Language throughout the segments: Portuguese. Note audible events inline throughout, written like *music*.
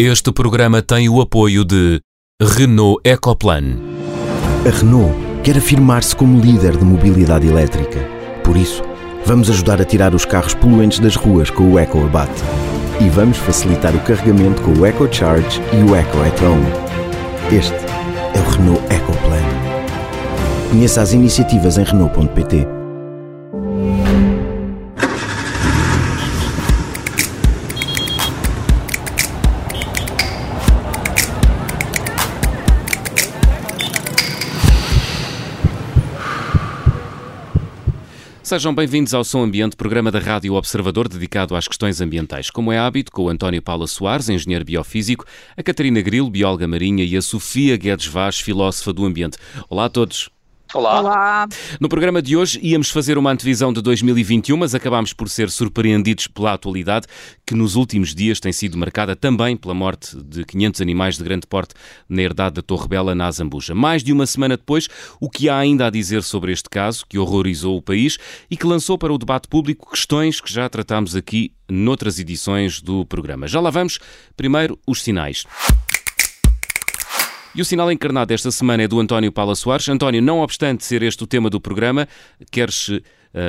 Este programa tem o apoio de Renault Ecoplan. A Renault quer afirmar-se como líder de mobilidade elétrica. Por isso, vamos ajudar a tirar os carros poluentes das ruas com o EcoAbate. E vamos facilitar o carregamento com o EcoCharge e o Eco Home. Este é o Renault Ecoplan. Conheça as iniciativas em Renault.pt. Sejam bem-vindos ao Som Ambiente, programa da Rádio Observador dedicado às questões ambientais. Como é hábito, com o António Paula Soares, engenheiro biofísico, a Catarina Grilo, bióloga marinha e a Sofia Guedes Vaz, filósofa do ambiente. Olá a todos. Olá. Olá. No programa de hoje íamos fazer uma antevisão de 2021, mas acabámos por ser surpreendidos pela atualidade, que nos últimos dias tem sido marcada também pela morte de 500 animais de grande porte na herdade da Torre Bela, na Azambuja. Mais de uma semana depois, o que há ainda a dizer sobre este caso, que horrorizou o país e que lançou para o debate público questões que já tratámos aqui noutras edições do programa. Já lá vamos. Primeiro, os sinais. E o sinal encarnado esta semana é do António Paula Soares. António, não obstante ser este o tema do programa, queres uh,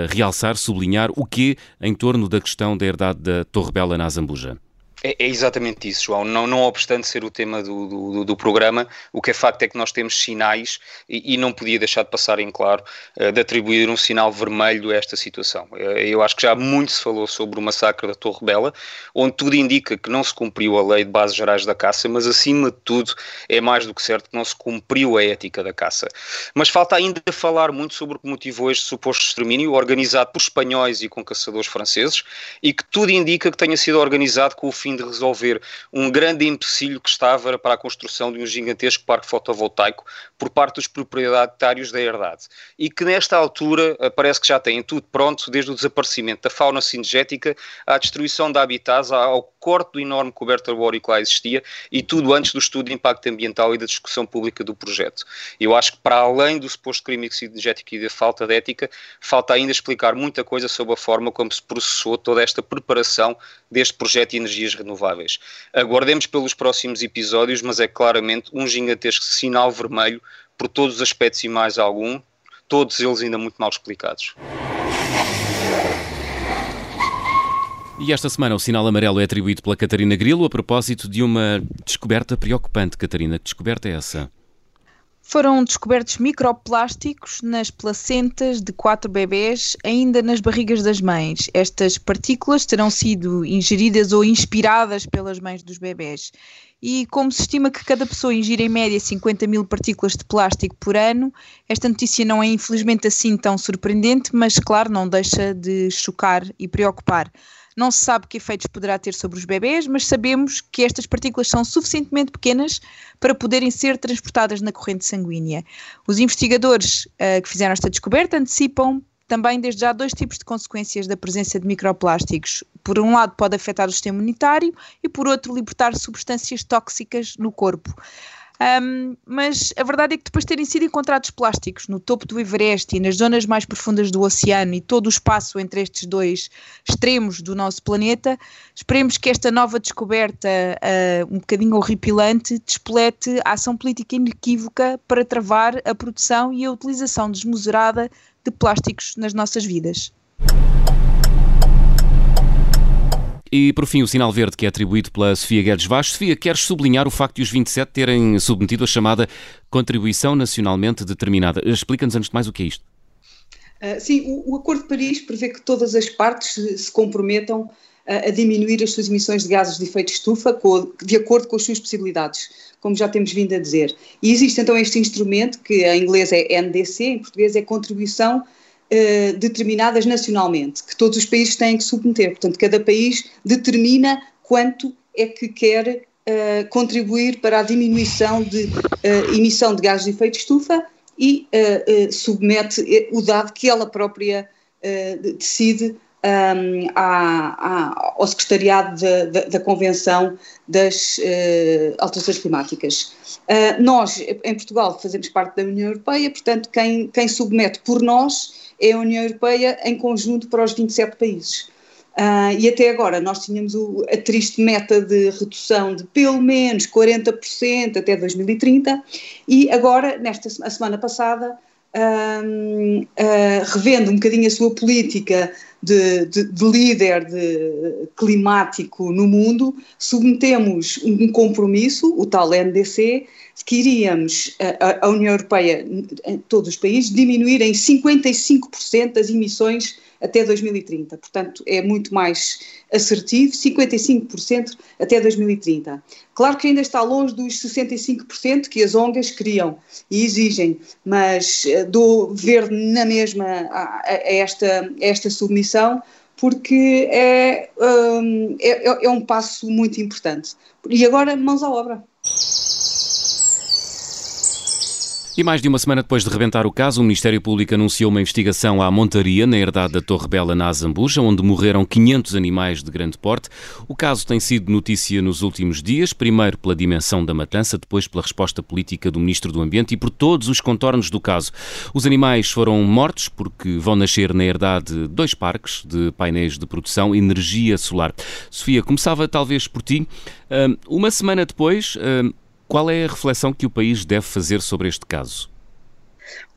realçar, sublinhar o que em torno da questão da herdade da Torre Bela na Azambuja? É, é, exatamente isso, João. Não, não obstante ser o tema do, do, do, programa, o que é facto é que nós temos sinais e, e não podia deixar de passar em claro uh, de atribuir um sinal vermelho a esta situação. Uh, eu acho que já muito se falou sobre o massacre da Torre Bela, onde tudo indica que não se cumpriu a lei de bases gerais da caça, mas acima de tudo é mais do que certo que não se cumpriu a ética da caça. Mas falta ainda falar muito sobre o que motivou este suposto extermínio, organizado por espanhóis e com caçadores franceses, e que tudo indica que tenha sido organizado com o fim fim de resolver um grande empecilho que estava para a construção de um gigantesco parque fotovoltaico por parte dos proprietários da herdade. E que nesta altura eh, parece que já têm tudo pronto, desde o desaparecimento da fauna cinegética à destruição de habitats, ao corte do enorme coberto arbóreo que lá existia e tudo antes do estudo de impacto ambiental e da discussão pública do projeto. Eu acho que para além do suposto crime cinegético e da falta de ética, falta ainda explicar muita coisa sobre a forma como se processou toda esta preparação deste projeto de energias renováveis. Aguardemos pelos próximos episódios, mas é claramente um gigantesco sinal vermelho por todos os aspectos e mais algum, todos eles ainda muito mal explicados. E esta semana o sinal amarelo é atribuído pela Catarina Grilo a propósito de uma descoberta preocupante. Catarina, que descoberta é essa? Foram descobertos microplásticos nas placentas de quatro bebés, ainda nas barrigas das mães. Estas partículas terão sido ingeridas ou inspiradas pelas mães dos bebés. E como se estima que cada pessoa ingira em média 50 mil partículas de plástico por ano, esta notícia não é infelizmente assim tão surpreendente, mas claro, não deixa de chocar e preocupar. Não se sabe que efeitos poderá ter sobre os bebés, mas sabemos que estas partículas são suficientemente pequenas para poderem ser transportadas na corrente sanguínea. Os investigadores uh, que fizeram esta descoberta antecipam também desde já dois tipos de consequências da presença de microplásticos. Por um lado, pode afetar o sistema imunitário e, por outro, libertar substâncias tóxicas no corpo. Um, mas a verdade é que depois de terem sido encontrados plásticos no topo do Everest e nas zonas mais profundas do oceano e todo o espaço entre estes dois extremos do nosso planeta, esperemos que esta nova descoberta, uh, um bocadinho horripilante, despolete a ação política inequívoca para travar a produção e a utilização desmesurada de plásticos nas nossas vidas. E por fim, o sinal verde que é atribuído pela Sofia Guedes Vaz. Sofia, queres sublinhar o facto de os 27 terem submetido a chamada contribuição nacionalmente determinada? Explica-nos antes de mais o que é isto. Uh, sim, o, o, Acordo de Paris prevê que todas as partes se, se comprometam uh, a diminuir as suas emissões de gases de efeito de estufa com, de acordo com as suas possibilidades, como já temos vindo a dizer. E existe então este instrumento, que em inglês é NDC, em português é Contribuição uh, determinadas nacionalmente, que todos os países têm que submeter. Portanto, cada país determina quanto é que quer uh, contribuir para a diminuição de uh, emissão de gases de efeito de estufa e submete o dado que ela própria decide um, à, à, ao secretariado da Convenção das uh, Alterações Climáticas. Uh, nós, em Portugal, fazemos parte da União Europeia, portanto, quem, quem submete por nós é a União Europeia em conjunto para os 27 países. Uh, e até agora nós tínhamos o, a triste meta de redução de pelo menos 40% até 2030 e agora, nesta a semana passada, uh, revendo um bocadinho a sua política de, de, de, líder de, climático no mundo, submetemos um compromisso, o tal NDC, que iríamos, a, a União Europeia, todos os países, diminuir em 55% as emissões até 2030. Portanto, é muito mais assertivo, 55% até 2030. Claro que ainda está longe dos 65% que as ONGs queriam e exigem, mas eh, dou verde na mesma a, a esta, a esta submissão porque é, um, é, é um passo muito importante. E agora, mãos à obra. E mais de uma semana depois de rebentar o caso, o Ministério Público anunciou uma investigação à montaria na herdade da Torre Bela na Azambuja, onde morreram 500 animais de grande porte. O caso tem sido notícia nos últimos dias, primeiro pela dimensão da matança, depois pela resposta política do Ministro do Ambiente e por todos os contornos do caso. Os animais foram mortos porque vão nascer na herdade dois parques de painéis de produção energia solar. Sofia, começava talvez por ti. Uma semana depois, qual é a reflexão que o país deve fazer sobre este caso?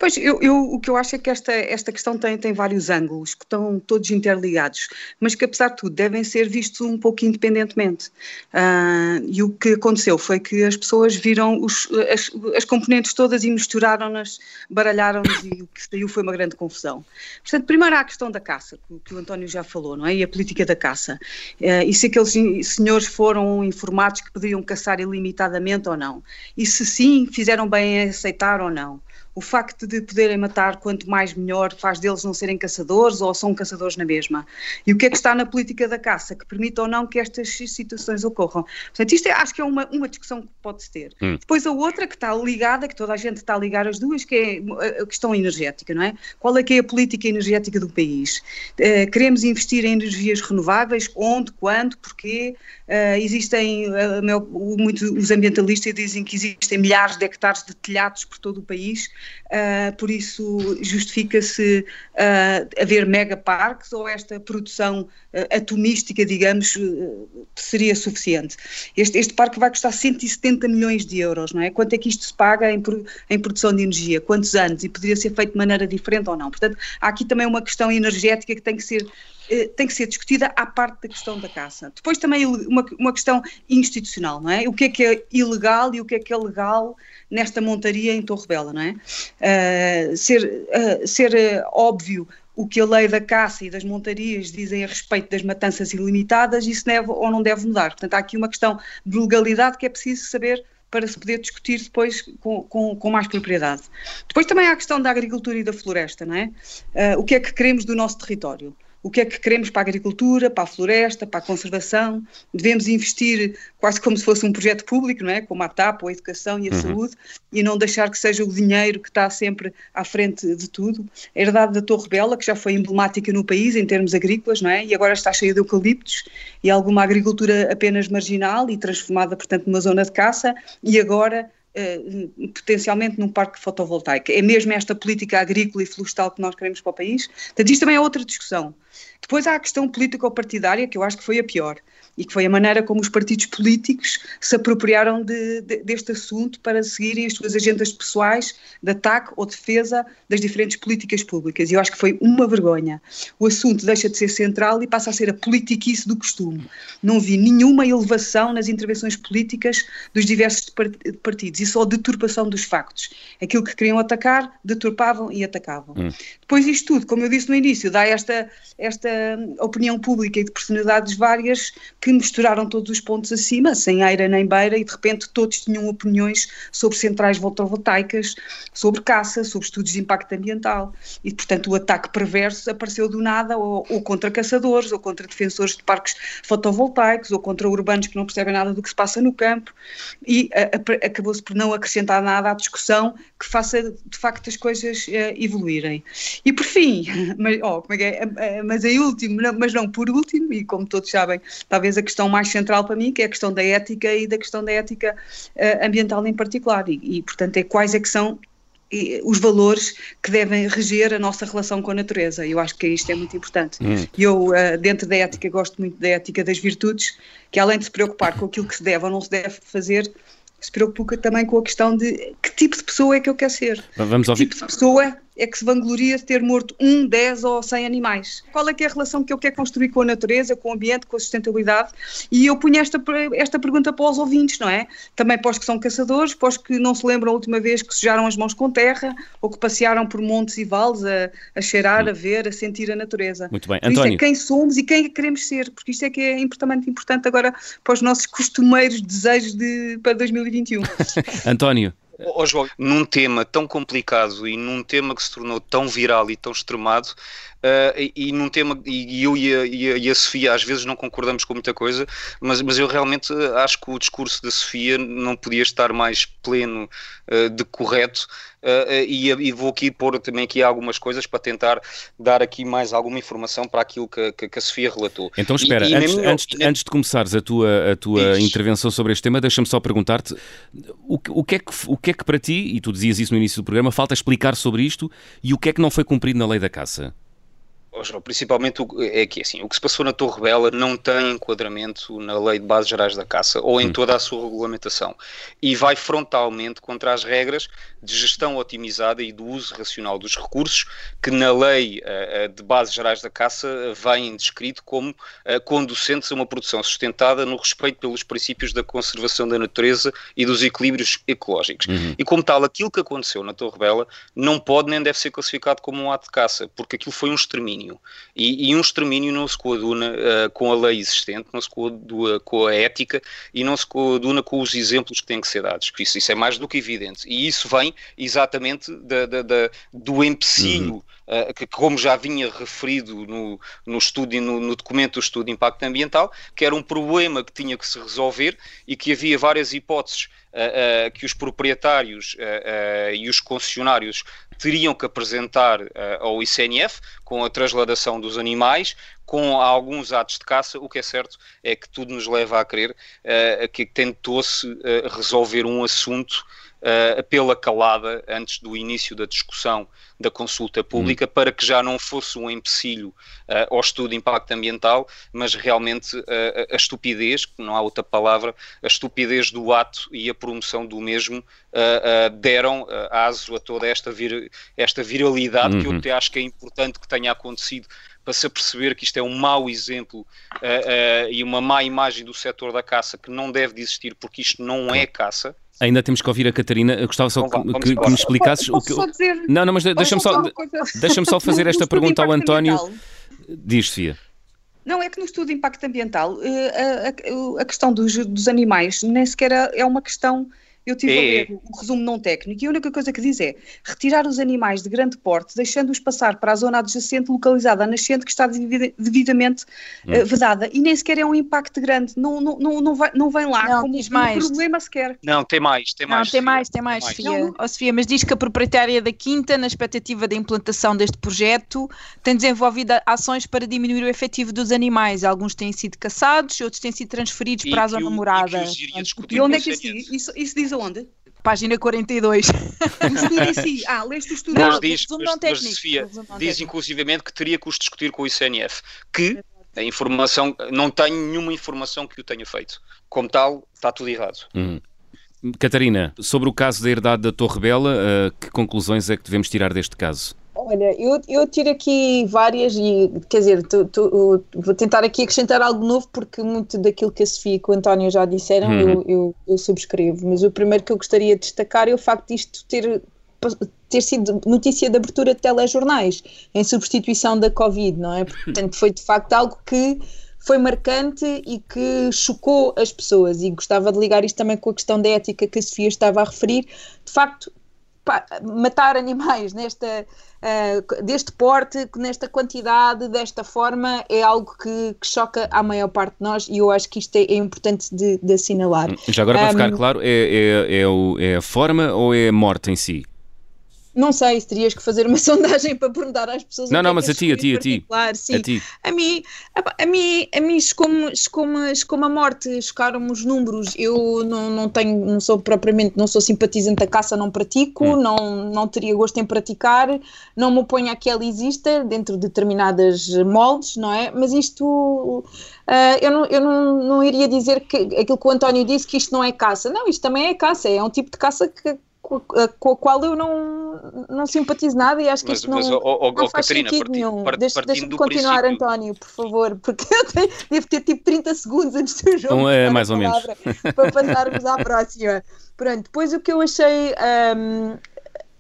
Pois, eu, eu, o que eu acho é que esta, esta questão tem, tem vários ângulos, que estão todos interligados, mas que, apesar de tudo, devem ser vistos um pouco independentemente. Uh, e o que aconteceu foi que as pessoas viram os, as, as componentes todas e misturaram-nas, baralharam-nas e o que saiu foi uma grande confusão. Portanto, primeiro há a questão da caça, que, que o António já falou, não é? E a política da caça. Uh, e se aqueles senhores foram informados que podiam caçar ilimitadamente ou não. E se sim, fizeram bem em aceitar ou não o facto de poderem matar quanto mais melhor faz deles não serem caçadores ou são caçadores na mesma. E o que é que está na política da caça que permite ou não que estas situações ocorram? Portanto, isto é, acho que é uma, uma discussão que pode-se ter. Hum. Depois a outra que está ligada, que toda a gente está a ligar as duas, que é a questão energética, não é? Qual é que é a política energética do país? Uh, queremos investir em energias renováveis? Onde? Quando? Porquê? Uh, existem, uh, meu, muito, os ambientalistas dizem que existem milhares de hectares de telhados por todo o país uh, por isso justifica-se uh, haver megaparques ou esta produção uh, atomística, digamos, seria suficiente. Este, este parque vai custar 170 milhões de euros, não é? Quanto é que isto se paga em, em produção de energia? Quantos anos? E poderia ser feito de maneira diferente ou não? Portanto, há aqui também uma questão energética que tem que ser tem que ser discutida à parte da questão da caça. Depois também uma, uma questão institucional, não é? O que é que é ilegal e o que é que é legal nesta montaria em Torre Bela, não é? Uh, ser uh, ser óbvio o que a lei da caça e das montarias dizem a respeito das matanças ilimitadas, isso deve ou não deve mudar. Portanto, há aqui uma questão de legalidade que é preciso saber para se poder discutir depois com, com, com, mais propriedade. Depois também há a questão da agricultura e da floresta, não é? Uh, o que é que queremos do nosso território? O que é que queremos para a agricultura, para a floresta, para a conservação. Devemos investir quase como se fosse um projeto público, não é? Como a TAP, a educação e a uhum. saúde, e não deixar que seja o dinheiro que está sempre à frente de tudo. A herdade da Torre Bela, que já foi emblemática no país em termos agrícolas, não é? E agora está cheia de eucaliptos e alguma agricultura apenas marginal e transformada, portanto, numa zona de caça, e agora Uh, potencialmente num parque fotovoltaico. É mesmo esta política agrícola e florestal que nós queremos para o país? Portanto, isto também é outra discussão. Depois há a questão político-partidária, que eu acho que foi a pior e que foi a maneira como os partidos políticos se apropriaram de, de, deste assunto para seguirem as suas agendas pessoais de ataque ou defesa das diferentes políticas públicas. E eu acho que foi uma vergonha. O assunto deixa de ser central e passa a ser a politiquice do costume. Não vi nenhuma elevação nas intervenções políticas dos diversos partidos e só deturpação dos factos. Aquilo que queriam atacar, deturpavam e atacavam. Hum. Depois isto tudo, como eu disse no início, dá esta, esta opinião pública e de personalidades várias que misturaram todos os pontos acima, sem eira nem beira, e de repente todos tinham opiniões sobre centrais fotovoltaicas, sobre caça, sobre estudos de impacto ambiental. E, portanto, o ataque perverso apareceu do nada, ou, ou contra caçadores, ou contra defensores de parques fotovoltaicos, ou contra urbanos que não percebem nada do que se passa no campo, e acabou-se por não acrescentar nada à discussão que faça, de facto, as coisas uh, evoluírem. E, por fim, *laughs* mas, oh, como é que é? mas em último, mas não por último, e como todos sabem, talvez talvez a questão mais central para mim, que é a questão da ética e da questão da ética uh, ambiental em particular. E, e, portanto, é quais é que são os valores que devem reger a nossa relação com a natureza. Eu acho que isto é muito importante. Hum. Eu, uh, dentro da ética, gosto muito da ética das virtudes, que além de se preocupar com aquilo que se deve ou não se deve fazer, se preocupa também com a questão de que tipo de pessoa é que eu quero ser. Vamos ouvir. Que tipo de pessoa é que se vangloria de ter morto um, dez ou cem animais? Qual é que é a relação que eu quero construir com a natureza, com o ambiente, com a sustentabilidade? E eu punho esta, esta pergunta para os ouvintes, não é? Também para os que são caçadores, para os que não se lembram a última vez que sujaram as mãos com terra ou que passearam por montes e vales a, a cheirar, hum. a ver, a sentir a natureza. Muito bem. António. Isto é quem somos e quem queremos ser, porque isto é que é importante, importante agora para os nossos costumeiros desejos de, para 2021. *laughs* António. Oh, João, num tema tão complicado e num tema que se tornou tão viral e tão extremado, Uh, e, e, num tema, e eu e a, e, a, e a, Sofia às vezes não concordamos com muita coisa, mas, mas eu realmente acho que o discurso da Sofia não podia estar mais pleno uh, de correto. Uh, e, e, vou aqui pôr também aqui algumas coisas para tentar dar aqui mais alguma informação para aquilo que, que, que a Sofia relatou. Então espera, antes, minha, antes, antes, de começares a tua, a tua intervenção sobre este tema, deixa-me só perguntar-te o, o, que é que, o que é que para ti, e tu dizias isso no início do programa, falta explicar sobre isto e o que é que não foi cumprido na lei da caça? Principalmente é que assim, o que se passou na Torre Bela não tem enquadramento na Lei de Bases Gerais da Caça ou em hum. toda a sua regulamentação e vai frontalmente contra as regras de gestão otimizada e do uso racional dos recursos que na Lei uh, de Bases Gerais da Caça vêm descrito como uh, conducentes a uma produção sustentada no respeito pelos princípios da conservação da natureza e dos equilíbrios ecológicos. Uhum. E como tal, aquilo que aconteceu na Torre Bela não pode nem deve ser classificado como um ato de caça, porque aquilo foi um extermínio extermínio. E, e um extermínio não se coaduna uh, com a lei existente, não se coaduna com a ética e não se coaduna com os exemplos que têm que ser dados. Isso, isso é mais do que evidente. E isso vem exatamente da, da, da do empecilho. Uhum. Uh, que, como já vinha referido no, no, estudo, no, no, documento do estudo de impacto ambiental, que era um problema que tinha que se resolver e que havia várias hipóteses uh, uh, que os proprietários e os concessionários teriam que apresentar ao ICNF com a transladação dos animais, com alguns atos de caça, o que é certo é que tudo nos leva a crer que tentou-se resolver um assunto uh, pela calada antes do início da discussão da consulta pública, hum. para que já não fosse um empecilho uh, ao estudo de impacto ambiental, mas realmente uh, a estupidez, que não há outra palavra, a estupidez do ato e a promoção do mesmo deram aso a toda esta, vir, esta viralidade uhum. que eu uhum. acho que é importante que tenha acontecido para se perceber que isto é um mau exemplo uh, uh, e uma má imagem do setor da caça que não deve de existir porque isto não é caça. Ainda temos que ouvir a Catarina. Eu gostava só então, que, que, me explicasses o que. Dizer, não, não, mas deixa-me só, deixa só fazer *laughs* esta pergunta ao António. Diz, Sofia. Não, é que no estudo de impacto ambiental eh, a, a, a questão dos, dos animais nem sequer é, é uma questão eu tive é. a ler o resumo não técnico e a única coisa que diz é retirar os animais de grande porte, deixando-os passar para a zona adjacente localizada à nascente que está devidamente hum. uh, vedada. E nem sequer é um impacto grande, não, não, não, não, vai, não vem lá não, como diz mais. um problema sequer. Não, tem mais, tem mais. Não, tem mais, tem mais, tem mais. Sofia. Oh, Sofia. Mas diz que a proprietária da Quinta, na expectativa da implantação deste projeto, tem desenvolvido ações para diminuir o efetivo dos animais. Alguns têm sido caçados, outros têm sido transferidos e para a zona morada. E, e onde é que isso, isso, isso diz aonde? Página 42. o estudo em si. Ah, leste o estudo. Não, diz, mas, não mas, Sofia, diz inclusivamente que teria que os discutir com o ICNF. Que a informação, não tenho nenhuma informação que o tenha feito. Como tal, está tudo errado. Hum. Catarina, sobre o caso da herdade da Torre Bela, uh, que conclusões é que devemos tirar deste caso? Olha, eu, eu tiro aqui várias e, quer dizer, tu, tu, vou tentar aqui acrescentar algo novo porque muito daquilo que a Sofia e o António já disseram uhum. eu, eu, eu, subscrevo, mas o primeiro que eu gostaria de destacar é o facto de isto ter, ter sido notícia de abertura de telejornais em substituição da Covid, não é? Portanto, foi de facto algo que foi marcante e que chocou as pessoas e gostava de ligar isto também com a questão da ética que a Sofia estava a referir. De facto, pá, matar animais nesta uh, deste porte, nesta quantidade, desta forma, é algo que, que, choca a maior parte de nós e eu acho que isto é, é importante de, de, assinalar. Já agora, para um, ficar claro, é, é, é, o, é a forma ou é a morte em si? Não sei se terias que fazer uma *laughs* sondagem para perguntar às pessoas. Não, que não, é mas a ti, a ti, a ti. Sim. A ti. A mim, a, a mim, a mim chocou-me chocou chocou a morte, chocaram-me os números. Eu não, não tenho, não sou propriamente, não sou simpatizante da caça, não pratico, Hum. não, não teria gosto em praticar, não me oponho a que ela exista dentro de determinadas moldes, não é? Mas isto, ah, eu, não, eu não, não iria dizer que aquilo que o António disse, que isto não é caça. Não, isto também é caça, é um tipo de caça que com a, com a qual eu não, não simpatizo nada e acho que Mas, isto mas não, ó, ó, não ó, faz Catarina, sentido parti- nenhum. part- Deixa- partindo Deixa-me do continuar, princípio- António, por favor, porque eu tenho, devo ter tipo 30 segundos antes do jogo Um, é, mais ou menos. para passarmos à *laughs* próxima. Pronto, depois o que eu achei, hum,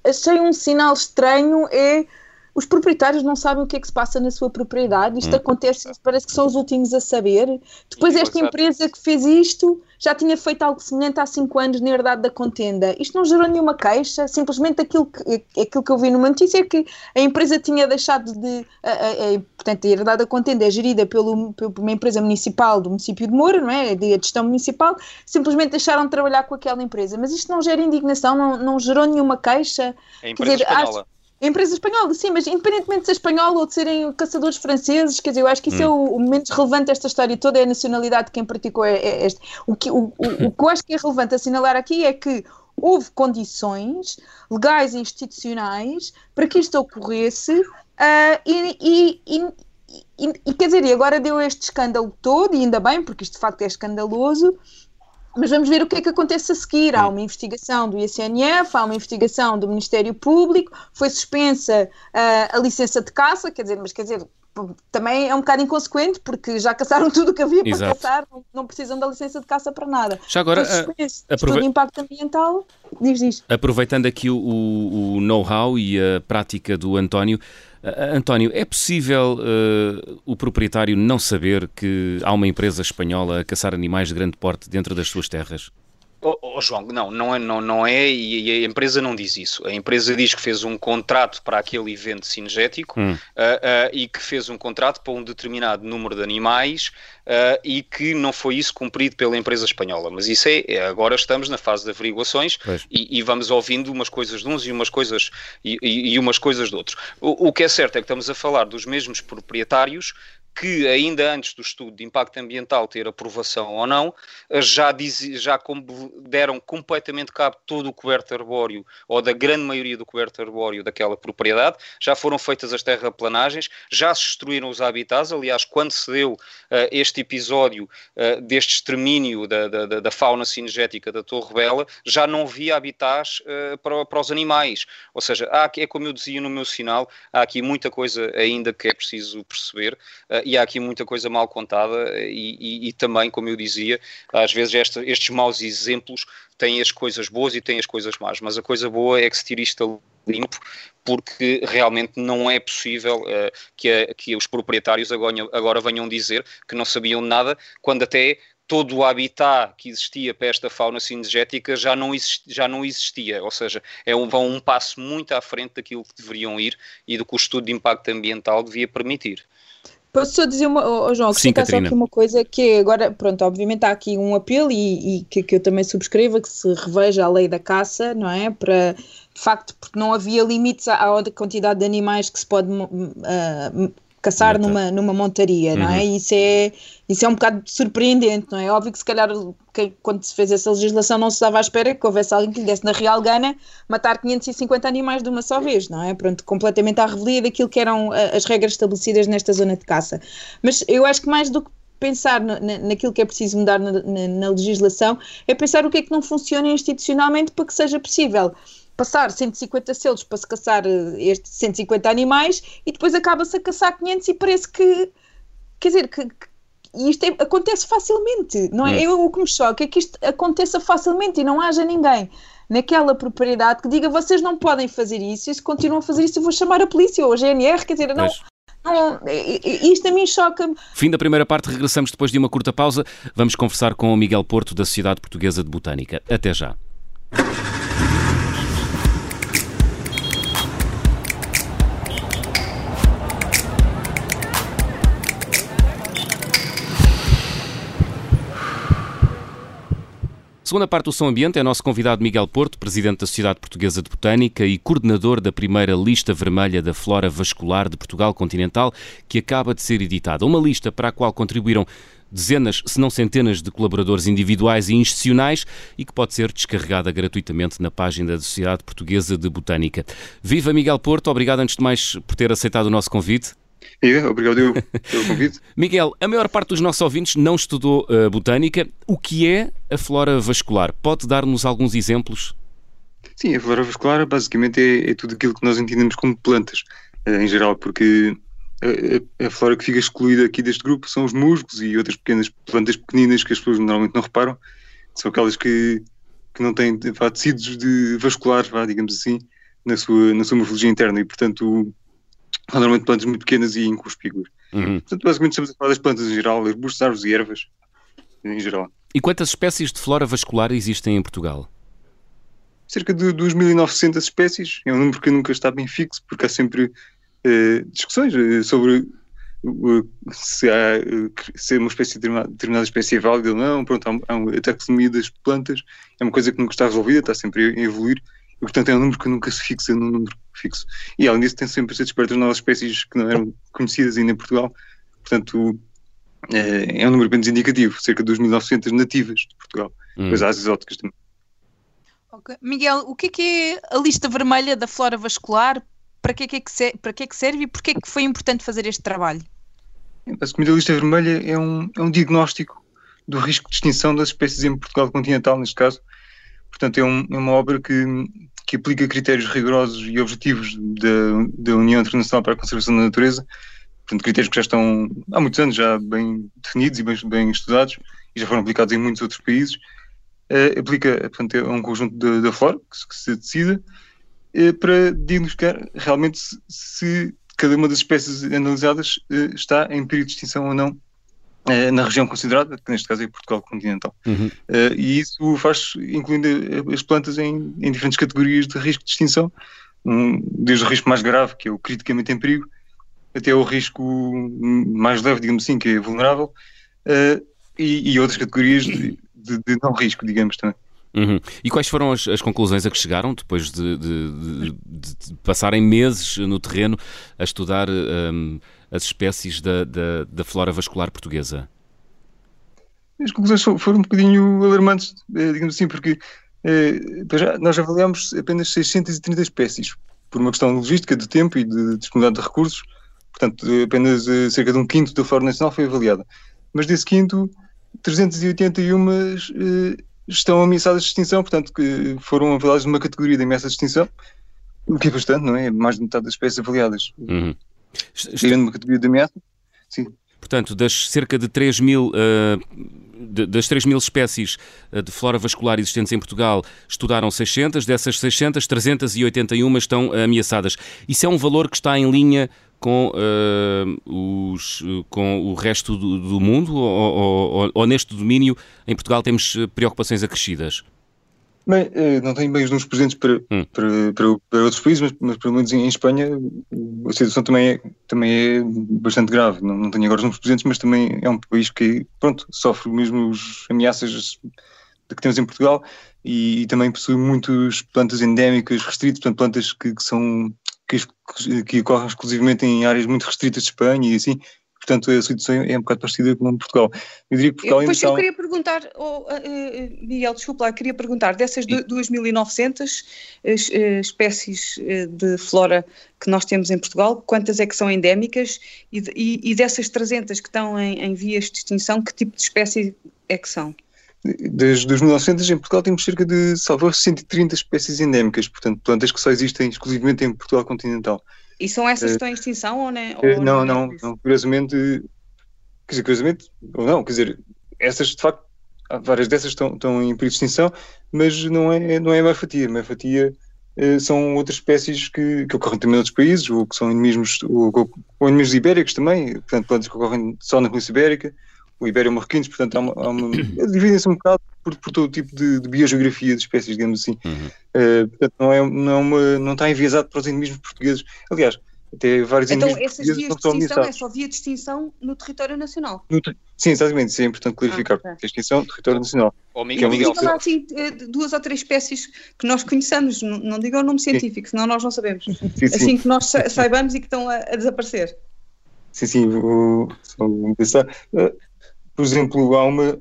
achei um sinal estranho é os proprietários não sabem o que é que se passa na sua propriedade. Isto Hum. acontece, parece que são os últimos a saber. Depois, esta empresa que fez isto já tinha feito algo semelhante há cinco anos na herdade da contenda. Isto não gerou nenhuma queixa, simplesmente aquilo que, aquilo que eu vi numa notícia é que a empresa tinha deixado de. A, a, a, portanto, a herdade da contenda é gerida pelo, por uma empresa municipal do município de Moura, não é? De gestão municipal, simplesmente deixaram de trabalhar com aquela empresa. Mas isto não gera indignação, não, não gerou nenhuma queixa. A empresa dizer, acho- espanhola. A empresa espanhola, sim, mas independentemente de ser espanhola ou de serem caçadores franceses, quer dizer, eu acho que isso é o, o menos relevante desta história toda, é a nacionalidade de quem praticou é- é este. O que, o, o, o que eu acho que é relevante assinalar aqui é que houve condições legais e institucionais para que isto ocorresse ah, e, e- e- e- e, quer dizer, e agora deu este escândalo todo, e ainda bem, porque isto de facto é escandaloso, mas vamos ver o que é que acontece a seguir. Há uma investigação do ICNF, há uma investigação do Ministério Público, foi suspensa ah, a licença de caça, quer dizer, mas quer dizer, também é um bocado inconsequente, porque já caçaram *laughs* tudo o que havia Exato. para caçar, não, não precisam da licença de caça para nada. Já agora, a- suspenso. aprove- de impacto ambiental, diz, diz. Aproveitando aqui o, o- know-how e a prática do António, Ah, António, é possível eh, o proprietário não saber que há uma empresa espanhola a caçar animais de grande porte dentro das suas terras? Oh, oh, João, não, não é, não, não é e, a empresa não diz isso. A empresa diz que fez um contrato para aquele evento cinegético Hum. ah, ah, e que fez um contrato para um determinado número de animais ah, e que não foi isso cumprido pela empresa espanhola. Mas isso é, é- agora estamos na fase de averiguações e, e vamos ouvindo umas coisas de uns e umas coisas, e, e- e umas coisas de outros. O, o que é certo é que estamos a falar dos mesmos proprietários que ainda antes do estudo de impacto ambiental ter aprovação ou não, já, diz, já deram completamente cabo todo o coberto arbóreo, ou da grande maioria do coberto arbóreo daquela propriedade, já foram feitas as terraplanagens, já se destruíram os habitats, aliás, quando se deu eh, este episódio eh, deste extermínio da, da, da- fauna cinegética da Torre Bela, já não havia habitats eh, para, para os animais, ou seja, há, é como eu dizia no meu sinal, há aqui muita coisa ainda que é preciso perceber, eh, e há aqui muita coisa mal contada e, e- e também, como eu dizia, às vezes estes maus exemplos têm as coisas boas e têm as coisas más, mas a coisa boa é que se tire isto limpo, porque realmente não é possível eh, que, a- que os proprietários agora, agora venham dizer que não sabiam nada, quando até todo o habitat que existia para esta fauna cinegética já não, exist- já não existia, ou seja, é um, vão um passo muito à frente daquilo que deveriam ir e do que o estudo de impacto ambiental devia permitir. Posso só dizer uma, oh, João, Sim, só aqui uma coisa que agora, pronto, obviamente há aqui um apelo e, e que, que eu também subscreva que se reveja a lei da caça, não é? Para, de facto, porque não havia limites à, à quantidade de animais que se pode ah, caçar numa, numa montaria, não é? Uhum. Isso é, isso é um bocado surpreendente, não é? Óbvio que se calhar que, quando se fez essa legislação não se estava à espera que houvesse alguém que lhe desse na Real Gana matar 550 animais de uma só vez, não é? Pronto, completamente à revelia daquilo que eram ah, as regras estabelecidas nesta zona de caça. Mas eu acho que mais do que pensar na- naquilo que é preciso mudar na, na- na legislação, é pensar o que é que não funciona institucionalmente para que seja possível passar 150 selos para se caçar eh, estes 150 animais e depois acaba-se a caçar 500 e parece que, quer dizer, que, e isto é- acontece facilmente, não é? Hum. Eu, o que me choca é que isto aconteça facilmente e não haja ninguém naquela propriedade que diga vocês não podem fazer isso e se continuam a fazer isso eu vou chamar a polícia ou a GNR, quer dizer, não, Pois. não, isto a mim choca-me Fim da primeira parte, regressamos depois de uma curta pausa. Vamos conversar com o Miguel Porto, da Sociedade Portuguesa de Botânica. Até já. Segunda parte do Som Ambiente é nosso convidado Miguel Porto, presidente da Sociedade Portuguesa de Botânica e coordenador da primeira lista vermelha da flora vascular de Portugal continental, que acaba de ser editada. Uma lista para a qual contribuíram dezenas, se não centenas de colaboradores individuais e institucionais e que pode ser descarregada gratuitamente na página da Sociedade Portuguesa de Botânica. Viva Miguel Porto, obrigado antes de mais por ter aceitado o nosso convite. Obrigado eu pelo convite. *laughs* Miguel, a maior parte dos nossos ouvintes não estudou uh, botânica. O que é a flora vascular? Pode dar-nos alguns exemplos? Sim, a flora vascular basicamente é, é tudo aquilo que nós entendemos como plantas, uh, em geral, porque a, a, flora que fica excluída aqui deste grupo são os musgos e outras pequenas plantas pequeninas que as pessoas normalmente não reparam, são aquelas que, que não têm vá, tecidos de vasculares, vá, digamos assim, na sua, na sua morfologia interna e, portanto, normalmente plantas muito pequenas e incuspícuas. Uhum. Portanto, basicamente estamos a falar das plantas em geral, arbustos, árvores e ervas em geral. E quantas espécies de flora vascular existem em Portugal? Cerca de 2.900 espécies. É um número que nunca está bem fixo, porque há sempre uh, discussões uh, sobre uh, se, há, se é uma espécie determinada, determinada espécie é válida ou não. Pronto, há, há a taxonomia das plantas, é uma coisa que nunca está resolvida, está sempre a evoluir. E, portanto, é um número que nunca se fixa num número fixo. E além disso, tem sempre a ser descobertas novas espécies que não eram conhecidas ainda em Portugal. Portanto, é, é um número apenas indicativo, cerca de 2.900 nativas de Portugal. Hum. Pois há as exóticas também. Okay. Miguel, o que é, que é a lista vermelha da flora vascular? Para que é que, serve, para que, é que serve e porquê é que foi importante fazer este trabalho? Basicamente, a lista vermelha é um, é um diagnóstico do risco de extinção das espécies em Portugal continental, neste caso. Portanto, é, um, é uma obra que, que aplica critérios rigorosos e objetivos da, União Internacional para a Conservação da Natureza, portanto, critérios que já estão há muitos anos já bem definidos e bem, bem estudados e já foram aplicados em muitos outros países. Uh, aplica portanto, é um conjunto da flora que, que, se decida uh, para diagnosticar realmente se, se, cada uma das espécies analisadas uh, está em período de extinção ou não na região considerada, que neste caso é Portugal continental. Uhum. Uh, e isso faz, incluindo as plantas em, em, diferentes categorias de risco de extinção, um, desde o risco mais grave, que é o criticamente em perigo, até o risco mais leve, digamos assim, que é vulnerável, uh, e, e, outras categorias de, de, de, não risco, digamos também. Uhum. E quais foram as, as, conclusões a que chegaram depois de, de, de, passarem meses no terreno a estudar um, as espécies da, da, da, flora vascular portuguesa? As conclusões foram um bocadinho alarmantes, eh, digamos assim, porque eh, nós avaliamos apenas 630 espécies, por uma questão logística, de tempo e de disponibilidade de recursos. Portanto, apenas eh, cerca de um quinto da flora nacional foi avaliada. Mas desse quinto, 381 eh, estão ameaçadas de extinção, portanto, que foram avaliadas numa categoria de ameaça de extinção, o que é bastante, não é? Mais de metade das espécies avaliadas. Uhum. Tirando uma categoria de ameaça, sim. Portanto, das cerca de 3 mil, uh, das 3 mil espécies eh, de flora vascular existentes em Portugal, estudaram 600, dessas 600, 381 estão ameaçadas. Isso é um valor que está em linha com, uh, os, com o resto do, do mundo ou, ou, ou, neste domínio em Portugal temos preocupações acrescidas? Bem, eh, não tenho bem os números presentes para, hum. para, para, para, outros países, mas, mas pelo menos em Espanha a situação também é, também é bastante grave. Não, não tenho agora os números presentes, mas também é um país que, pronto, sofre mesmo as ameaças que temos em Portugal e, e também possui muitas plantas endémicas restritas, portanto, plantas que, que são que, que ocorrem exclusivamente em áreas muito restritas de Espanha e assim, portanto a situação é um bocado parecida com Portugal. Eu diria que Portugal eu, Pois eu queria perguntar, oh, uh, Miguel, desculpa lá, queria perguntar, dessas 2.900 uh, espécies de flora que nós temos em Portugal, quantas é que são endémicas e, e, e dessas 300 que estão em, em vias de extinção, que tipo de espécie é que são? Desde 1900 em Portugal temos cerca de, salvo 130 espécies endémicas, portanto plantas que só existem exclusivamente em Portugal continental. E são essas que estão em extinção ou, né, ou não? Não, não, não, curiosamente, quer dizer, curiosamente, ou não, quer dizer, essas de facto, várias dessas estão, estão em período de extinção, mas não é, não é a maior fatia, a maior fatia eh, são outras espécies que, que ocorrem também em outros países, ou que são endemismos, ou, ou endemismos ibéricos também, portanto plantas que ocorrem só na Península Ibérica, o Ibério-Marroquinos, portanto, há uma, há uma dividem-se um bocado por, por, todo tipo de, de, biogeografia de espécies, digamos assim. Uhum. Uh, portanto, não, é, não, é uma, não está enviesado para os endemismos portugueses. Aliás, Até vários Então, vias de não extinção ameaçados. é só via de extinção no território nacional. No ter- Sim, exatamente, isso é importante clarificar. Ah, ok. A extinção território nacional. Que Miguel, é um Miguel, Digam lá assim eh, duas ou três espécies que nós conheçamos, não, não digam o nome científico, senão nós não sabemos. Sim, sim. Assim que nós sa- saibamos e que estão a, a desaparecer. Sim, sim, vou, só vou pensar. Eh, Por exemplo, há uma,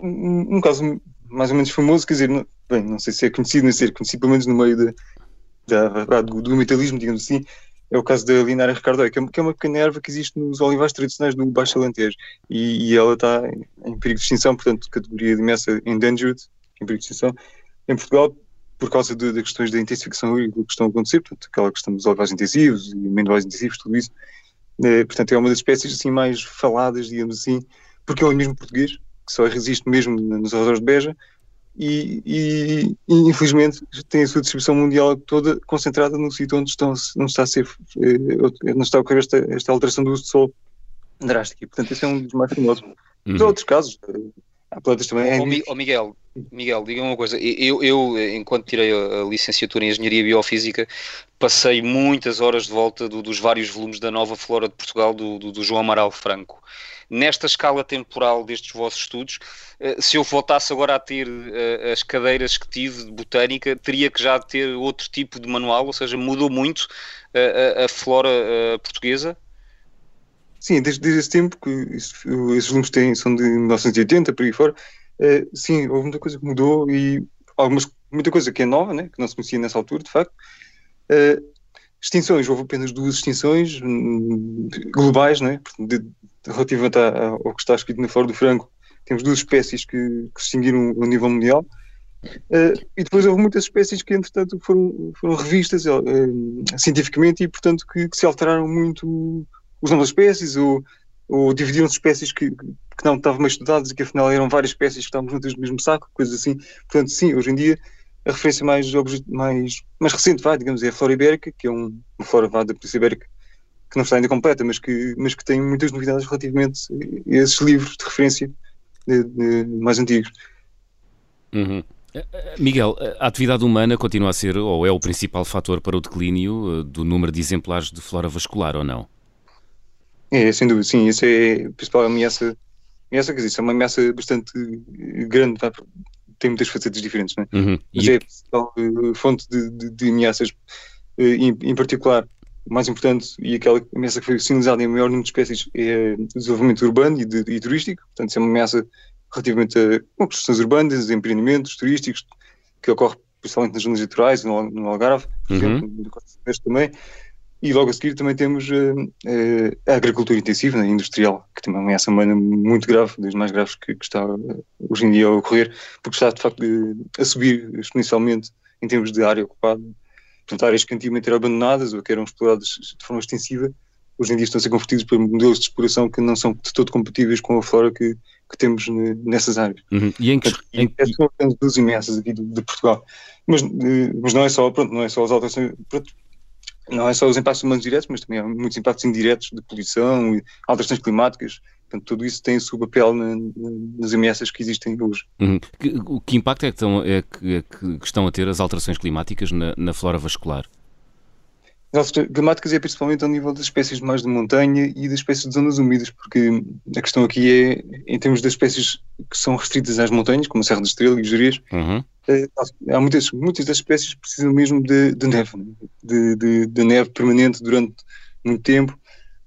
um, caso mais ou menos famoso, quer dizer, bem, não sei se é conhecido, nem ser conhecido, pelo menos no meio da, da, da- do, do metalismo, digamos assim, é o caso da Linária Ricardo, que é, que é uma pequena erva que existe nos olivais tradicionais do Baixo Alentejo e, e ela está em perigo de extinção, portanto, categoria de ameaça endangered, em perigo de extinção, em Portugal, por causa de, de questões da intensificação agrícola que estão a acontecer, portanto, aquela questão dos olivais intensivos e amendoais intensivos, tudo isso. Eh, portanto, é uma das espécies assim mais faladas, digamos assim, porque é o mesmo português, que só resiste mesmo nos arredores de Beja, e, e- e, infelizmente tem a sua distribuição mundial toda concentrada no sítio onde estão, não está a ser, eh, não está a ocorrer esta, esta alteração do uso do solo drástica. E, portanto, esse é um dos mais famosos. Mas há Uhum. outros casos, há plantas também. Mi- ó, Miguel, Miguel, diga uma coisa. Eu, eu, enquanto tirei a, a licenciatura em Engenharia Biofísica, passei muitas horas de volta do- dos vários volumes da Nova Flora de Portugal do, do- do João Amaral Franco. Nesta escala temporal destes vossos estudos, eh, se eu voltasse agora a ter eh, as cadeiras que tive de botânica, teria que já ter outro tipo de manual, ou seja, mudou muito eh, a, a flora portuguesa? Sim, desde, desde esse tempo, que isso- esses volumes têm, são de 1980, por aí fora, eh, sim, houve muita coisa que mudou e algumas, muita coisa que é nova, né, que não se conhecia nessa altura, de facto. Eh, extinções, houve apenas duas extinções hum, globais, né, de, relativamente ao que está escrito na Flora do Franco, temos duas espécies que, que extinguiram a nível mundial. Eh, e depois houve muitas espécies que, entretanto, foram, foram revistas eh, cientificamente e, portanto, que, que se alteraram muito os nomes das espécies ou, ou dividiram-se espécies que, que não estavam bem estudadas e que afinal eram várias espécies que estavam juntas no mesmo saco, coisas assim. Portanto, sim, hoje em dia a referência mais, mais, mais recente, vai, digamos, é a flora ibérica, que é um, uma flora vá, da Polícia Ibérica que não está ainda completa, mas que, mas que tem muitas novidades relativamente a esses livros de referência de- de- mais antigos. Uhum. Eh, eh, Miguel, a atividade humana continua a ser ou é o principal fator para o declínio eh, do número de exemplares de flora vascular ou não? É, sem dúvida, sim, isso é a principal ameaça, ameaça quer dizer, isso é uma ameaça bastante grande, tem muitas facetas diferentes, não é? Uhum. mas E- é a principal eh, fonte de, de- de ameaças, eh, em, em particular, mais importante e aquela ameaça que foi sinalizada em maior número de espécies é o desenvolvimento urbano e, de- e turístico, portanto, isso é uma ameaça relativamente a construções urbanas, empreendimentos turísticos, que ocorre principalmente nas zonas litorais, no, no Algarve, por Uhum. exemplo, no também, e logo a seguir também temos eh, eh, a agricultura intensiva, né, industrial, que também é uma ameaça humana muito grave, das mais graves que, que está eh, hoje em dia a ocorrer, porque está de facto a subir exponencialmente em termos de área ocupada. Portanto, áreas que antigamente eram abandonadas ou que eram exploradas de forma extensiva, hoje em dia estão a ser convertidas por modelos de exploração que não são de todo compatíveis com a flora que, que temos ne- nessas áreas. Uhum. E em que, em- essas são apenas duas imensas aqui de, de Portugal. Mas, mas não é só, pronto, não é só as alterações, pronto, não é só os impactos humanos diretos, mas também há muitos impactos indiretos de poluição e alterações climáticas. Portanto, tudo isso tem o seu papel na- na- nas ameaças que existem hoje. Uhum. Que, que impacto é que, estão, é que, é que estão a ter as alterações climáticas na, na flora vascular? Alterações climáticas é principalmente ao nível das espécies mais de montanha e das espécies de zonas úmidas, porque a questão aqui é, em termos das espécies que são restritas às montanhas, como a Serra da Estrela e os Jerez, Uhum. Eh, há muitas, muitas das espécies precisam mesmo de, de neve, né? de, de, de neve permanente durante muito tempo,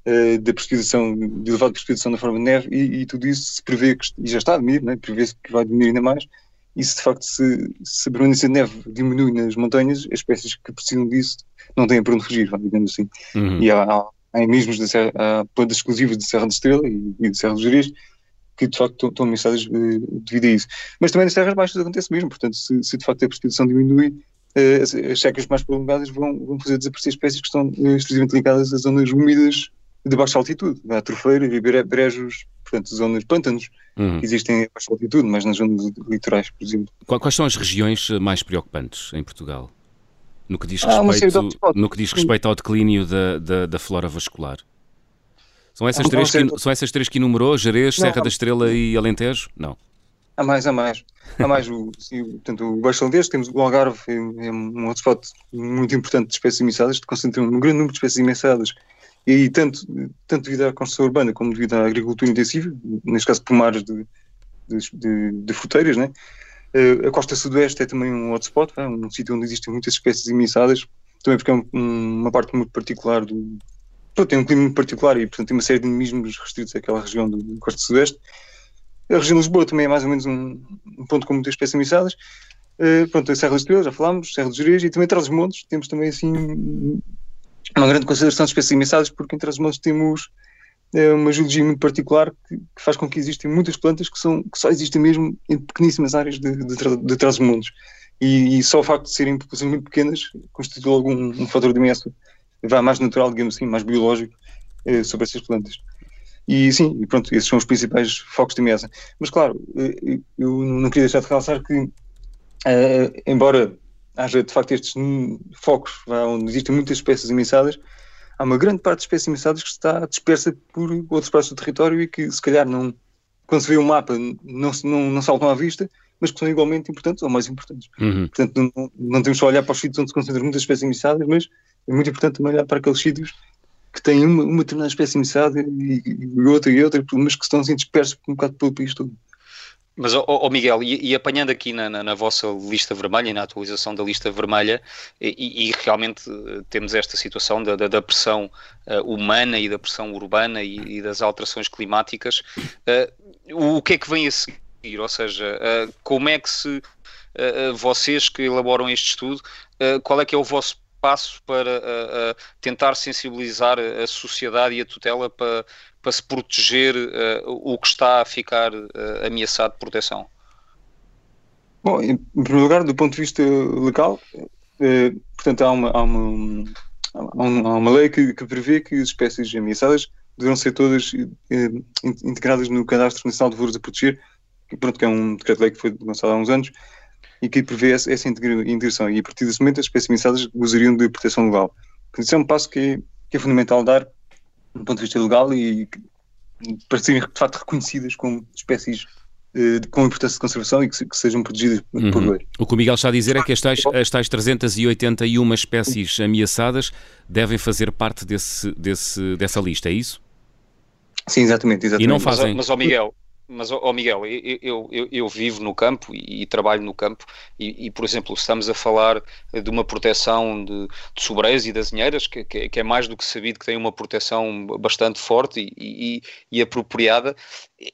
eh, da precipitação, de elevada precipitação na forma de neve, e, e tudo isso se prevê, que, e já está a diminuir, né? prevê-se que vai diminuir ainda mais, e se de facto se, se a permanência de neve diminui nas montanhas, as espécies que precisam disso não têm para onde fugir, digamos assim. Uhum. E há, há, há mesmos da Serra, há plantas exclusivas de Serra da Estrela e, e de Serra dos Jerez que de facto estão, estão ameaçadas eh, devido a isso. Mas também nas terras baixas acontece mesmo, portanto, se, se de facto a precipitação diminui, eh, as, as secas mais prolongadas vão, vão fazer desaparecer espécies que estão eh, exclusivamente ligadas a zonas úmidas de baixa altitude, a trofeira, ribeira- brejos, portanto, zonas pântanos Uhum. que existem a baixa altitude, mas nas zonas litorais, por exemplo. Qua- Quais são as regiões eh, mais preocupantes em Portugal? No que diz respeito, no que diz respeito ao declínio da, da, da flora vascular? São essas, Há três que, são essas três que enumerou? Jerez, Serra da Estrela e Alentejo? Não. Há mais, há mais. Há mais o, sim, portanto, o Baixo Alentejo, temos o Algarve, é, é um hotspot muito importante de espécies ameaçadas, concentra um grande número de espécies ameaçadas, e tanto, tanto devido à construção urbana como devido à agricultura intensiva, neste caso pomares de, de, de, fruteiras, né? Uh, a costa sudoeste é também um hotspot, é um sítio onde existem muitas espécies ameaçadas, também porque é um, uma parte muito particular do. Pronto, tem um clima muito particular e, portanto, tem uma série de endemismos restritos àquela região do, do costa sudoeste. A região de Lisboa também é mais ou menos um, um ponto com muitas espécies ameaçadas. Uh, pronto, a Serra da Estrela, já falámos, Serra dos Jerez e também Trás os Montes, temos também assim uma grande consideração de espécies ameaçadas, porque em Trás os Montes temos é uma geologia muito particular que, que, faz com que existem muitas plantas que, são, que só existem mesmo em pequeníssimas áreas de, de, de trás dos mundos. E, e, só o facto de serem populações muito pequenas constitui logo um, fator de ameaça vá mais natural, digamos assim, mais biológico eh, sobre essas plantas. E sim, e pronto, esses são os principais focos de ameaça. Mas claro, eh, eu não queria deixar de realçar que, embora haja de facto estes focos onde existem muitas espécies ameaçadas, há uma grande parte de espécies ameaçadas que está dispersa por outros partes do território e que se calhar não, quando se vê o um mapa não, não, não saltam à vista, mas que são igualmente importantes ou mais importantes. Uhum. Portanto, não, não temos só olhar para os sítios onde se concentram muitas espécies ameaçadas, mas é muito importante também olhar para aqueles sítios que têm uma, uma determinada espécie ameaçada e, e, outra e outra, mas que estão assim dispersos um bocado pelo país todo. Mas, oh, oh Miguel, e, e, apanhando aqui na, na, na, vossa lista vermelha e na atualização da lista vermelha, e, e realmente eh, temos esta situação da, da, da pressão uh, humana e da pressão urbana e, e das alterações climáticas, uh, o que é que vem a seguir? Ou seja, uh, como é que se vocês que elaboram este estudo, qual é que é o vosso passo para tentar sensibilizar a sociedade e a tutela para para se proteger uh, o que está a ficar uh, ameaçado de proteção? Bom, em primeiro lugar, do ponto de vista legal, uh, portanto, há uma, há uma, há uma lei que, que, prevê que as espécies ameaçadas deverão ser todas integradas no Cadastro Nacional de Louros a Proteger, que, pronto, que é um decreto-lei que foi lançado há uns anos e que prevê essa, essa integração. E a partir desse momento, as espécies ameaçadas gozariam de proteção legal. Isso é um passo que é, que é fundamental dar do ponto de vista legal e para serem de facto reconhecidas como espécies eh, com importância de conservação e que, que sejam protegidas uhum. por lei. O que o Miguel está a dizer é que as tais, as tais 381 espécies ameaçadas devem fazer parte desse, desse, dessa lista, é isso? Sim, exatamente. exatamente. E não fazem. Mas, mas Miguel, mas, oh Miguel, eu, eu, eu, vivo no campo e, e trabalho no campo e, e, por exemplo, estamos a falar de uma proteção de, de sobreiros e das azinheiras, que, que, que, é mais do que sabido que tem uma proteção bastante forte e, e, apropriada,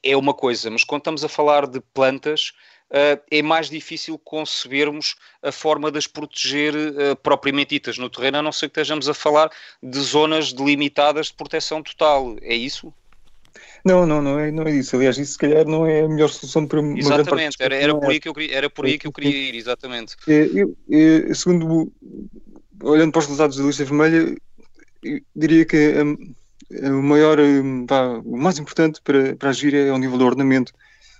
é uma coisa, mas quando estamos a falar de plantas, Uh, é mais difícil concebermos a forma de as proteger uh, propriamente ditas no terreno, a não ser que estejamos a falar de zonas delimitadas de proteção total. É isso? Não, não, não é, não é isso. Aliás, isso se calhar não é a melhor solução para uma Exatamente, era, era, por aí que eu queria, era por aí que eu queria ir, exatamente. É, eu, é, segundo, olhando para os resultados da lista vermelha, diria que a, a maior, pá, o mais importante para, para agir é o nível do ordenamento,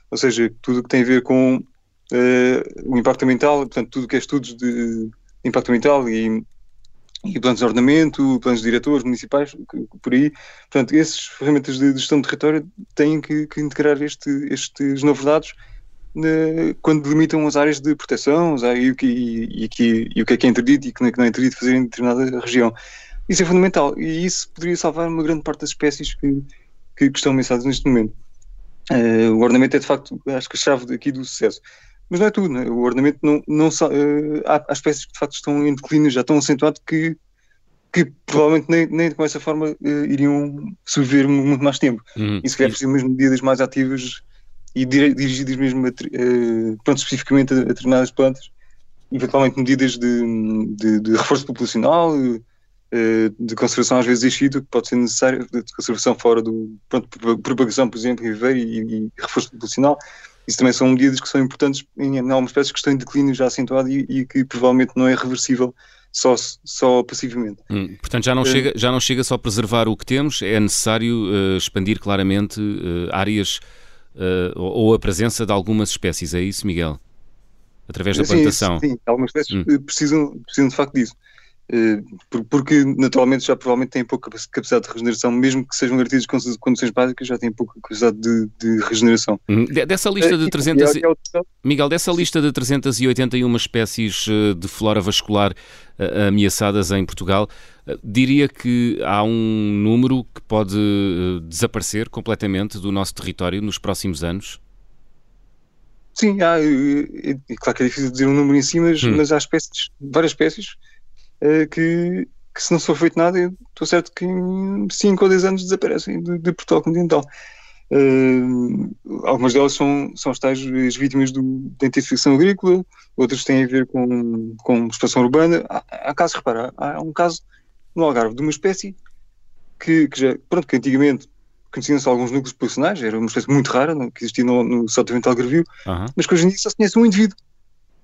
ou seja, tudo o que tem a ver com uh, o impacto ambiental, portanto, tudo o que é estudos de impacto ambiental e e planos de ordenamento, planos de diretores municipais, por aí. Portanto, essas ferramentas de gestão de território têm que, que integrar este, estes novos dados né, quando delimitam as áreas de proteção e o que, e, e, e o que é que é interdito e o que não é interdito fazer em determinada região. Isso é fundamental e isso poderia salvar uma grande parte das espécies que, que, que estão ameaçadas neste momento. Uh, o ordenamento é de facto, acho que a chave aqui do sucesso. Mas não é tudo, né? o ordenamento não, não uh, há, há, espécies que de facto estão em declínio, já estão acentuado que, que provavelmente nem, nem com essa forma uh, iriam sobreviver muito mais tempo. Uhum. E se calhar precisam mesmo medidas mais ativas e dirigidas mesmo a, uh, pronto, especificamente a, a determinadas plantas, eventualmente medidas de, de, de reforço populacional, de conservação às vezes exílio, que pode ser necessário, de conservação fora do, pronto, propagação, por exemplo, e, e, e reforço populacional isso também são medidas que são importantes em, em algumas espécies que estão em declínio já acentuado e, e, que provavelmente não é reversível só, só passivamente. Hum, portanto, já não, uh, chega, já não chega só a preservar o que temos, é necessário uh, expandir claramente uh, áreas ou, ou, a presença de algumas espécies, é isso, Miguel? Através da sim, plantação. Sim, algumas espécies hum. precisam, precisam de facto disso. Eh, porque naturalmente já provavelmente têm pouca capacidade de regeneração, mesmo que sejam garantidas condições básicas, já têm pouca capacidade de, de regeneração. Hum, dessa lista de 300... Miguel, dessa lista de 381 espécies de flora vascular ameaçadas em Portugal, diria que há um número que pode desaparecer completamente do nosso território nos próximos anos? Sim, há, é, claro que é difícil dizer um número em si, mas, hum. mas há espécies, várias espécies, que, que se não for feito nada, estou certo que em 5 ou 10 anos desaparecem de, de Portugal continental. Uh, algumas delas são, são as tais as vítimas do, da intensificação agrícola, outras têm a ver com, com expansão urbana. Há, há casos, repara, há um caso no Algarve de uma espécie que, que já, pronto, que antigamente conheciam-se alguns núcleos populacionais, era uma espécie muito rara, não, que existia no, no Sotavento Algarvio, uhum. mas que hoje em dia só se conhece um indivíduo.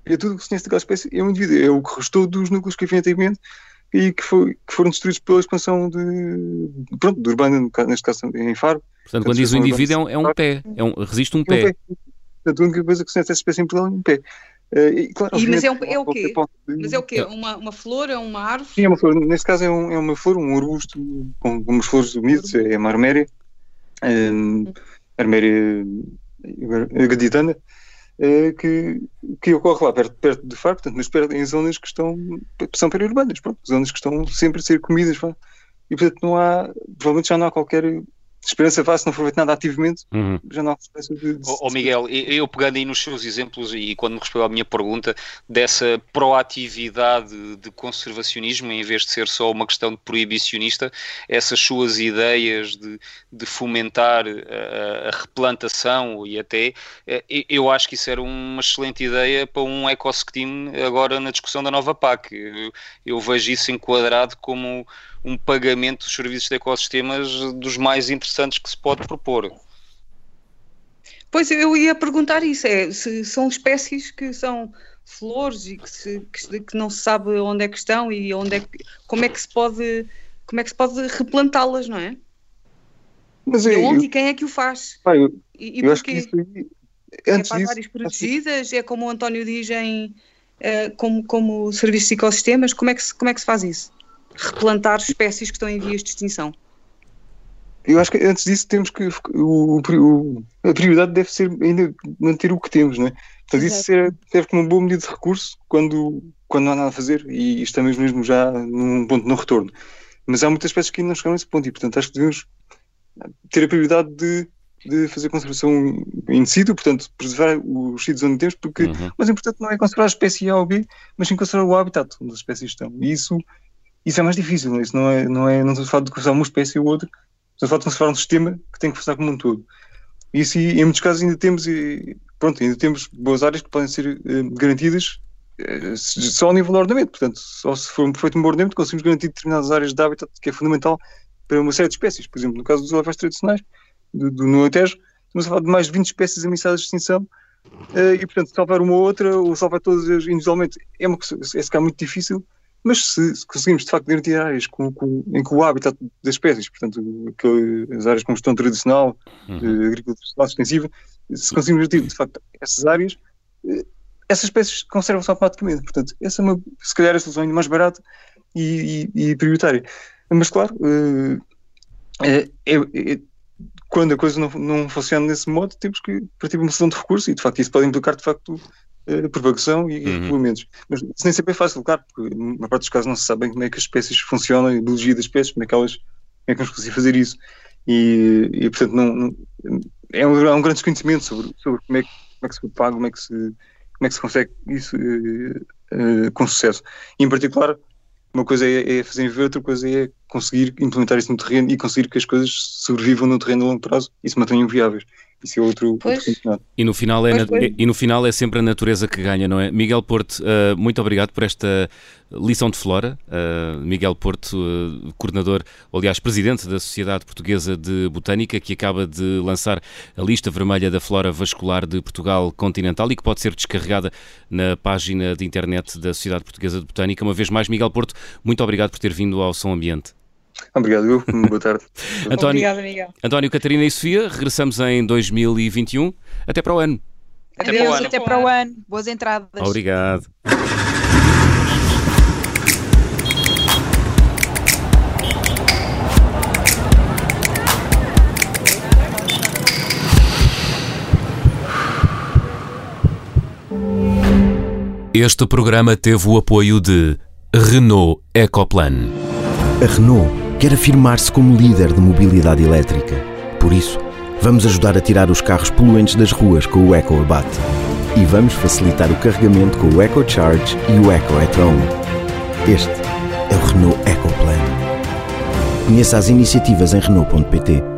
E é tudo que se conhece daquela espécie é um indivíduo, é o que restou dos núcleos que havia antigamente e que, foi, que foram destruídos pela expansão de, pronto, de urbana, neste caso em Faro. Portanto, quando diz o indivíduo é um, é um pé, é um, resiste um, é pé. um pé. Portanto, a única coisa que se conhece essa espécie em Portugal é um pé. Uh, e, claro, e, mas é, um, é o quê? Mas é o quê? Uma, uma flor? É uma árvore? Sim, é uma flor. Neste caso é, um, é uma flor, um arbusto com, com umas flores bonitas, é uma arméria um, arméria gaditana, uh, que, que ocorre lá perto, perto de Faro, portanto, mas perto, em zonas que estão, são periurbanas, pronto, zonas que estão sempre a ser comidas, e portanto não há, provavelmente já não há qualquer esperança vá, se não for feito nada ativamente, uhum. já não há esperança de. de... Oh, oh, Miguel, eu pegando aí nos seus exemplos e quando me respondeu à minha pergunta, dessa proatividade de conservacionismo, em vez de ser só uma questão de proibicionista, essas suas ideias de, de fomentar a, a replantação e até, eh, eu acho que isso era uma excelente ideia para um ecoscheme agora na discussão da nova PAC. Eu, eu vejo isso enquadrado como um pagamento dos serviços de ecossistemas dos mais interessantes que se pode propor. Pois eu ia perguntar isso, é, se são espécies que são flores e que, se, que, que, não se sabe onde é que estão e onde é que, como é que se pode como é que se pode replantá-las, não é? Mas e onde eu, e quem é que o faz? Pá, eu, e, e eu acho que isso é para disso, áreas protegidas, é como o António diz em uh, como, como serviços de ecossistemas, como é, que se, como é que se faz isso? Replantar espécies que estão em vias de extinção? Eu acho que antes disso temos que o, o, a prioridade deve ser ainda manter o que temos, não é? Portanto, isso serve, serve como uma boa medida de recurso quando, quando não há nada a fazer e estamos mesmo já num ponto de não retorno. Mas há muitas espécies que ainda não chegaram a esse ponto e, portanto, acho que devemos ter a prioridade de, de fazer conservação in situ, portanto, preservar os sítios onde temos, porque uhum. o mais importante não é conservar a espécie A ou B, mas sim conservar o habitat onde as espécies estão. E isso isso é mais difícil, isso não é, não é, não estou a falar de conservar uma espécie ou outra, estou a falar de conservar um sistema que tem que funcionar como um todo. E isso, em muitos casos, ainda temos, pronto, ainda temos boas áreas que podem ser eh, garantidas eh, só ao nível do ordenamento, portanto, só se for um perfeito um ordenamento conseguimos garantir determinadas áreas de habitat que é fundamental para uma série de espécies. Por exemplo, no caso dos elefantes tradicionais, do, do Alentejo, estamos a falar de mais de 20 espécies ameaçadas de extinção uh, e, portanto, salvar uma ou outra ou salvar todas individualmente é, uma, é se muito difícil mas se, se conseguimos de facto garantir áreas com, com, em que o habitat das espécies, portanto, as áreas com gestão tradicional, uhum. Eh, agricultura extensiva, se conseguimos garantir de facto essas áreas, eh, essas espécies conservam-se automaticamente. Portanto, essa é uma, se calhar a solução mais barata e, e, e prioritária. Mas claro, é, é, é, quando a coisa não, não funciona nesse modo, temos que partir para uma solução de recurso e de facto isso pode implicar de facto uh, propagação e uhum. regulamentos. Mas isso nem sempre é fácil, claro, porque na parte dos casos não se sabe bem como é que as espécies funcionam, a biologia das espécies, como é que elas, como é que vamos conseguir fazer isso. E, e portanto, não, não, é, um, é um grande desconhecimento sobre, sobre como, é que, como é que se propaga, como é que se, como é que se consegue isso uh, uh, com sucesso. E, em particular, uma coisa é, é fazer ver, outra coisa é conseguir implementar isso no terreno e conseguir que as coisas sobrevivam no terreno a longo prazo e se mantenham viáveis. Isso é outro, outro e no, final é pois, e no final é sempre a natureza que ganha, não é? Miguel Porto, uh, muito obrigado por esta lição de flora. Uh, Miguel Porto, uh, coordenador, ou, aliás, presidente da Sociedade Portuguesa de Botânica, que acaba de lançar a lista vermelha da flora vascular de Portugal continental e que pode ser descarregada na página de internet da Sociedade Portuguesa de Botânica. Uma vez mais, Miguel Porto, muito obrigado por ter vindo ao Som Ambiente. Obrigado, eu. *laughs* Boa tarde. António, Obrigada, Miguel. António, Catarina e Sofia, regressamos em 2021. Até para o ano. Até Adeus, para o ano. Até para o ano. Boas entradas. Obrigado. Este programa teve o apoio de Renault Ecoplan. A Renault quer afirmar-se como líder de mobilidade elétrica. Por isso, vamos ajudar a tirar os carros poluentes das ruas com o EcoAbate. E vamos facilitar o carregamento com o EcoCharge e o EcoEtron. Este é o Renault Ecoplan. Conheça as iniciativas em Renault.pt.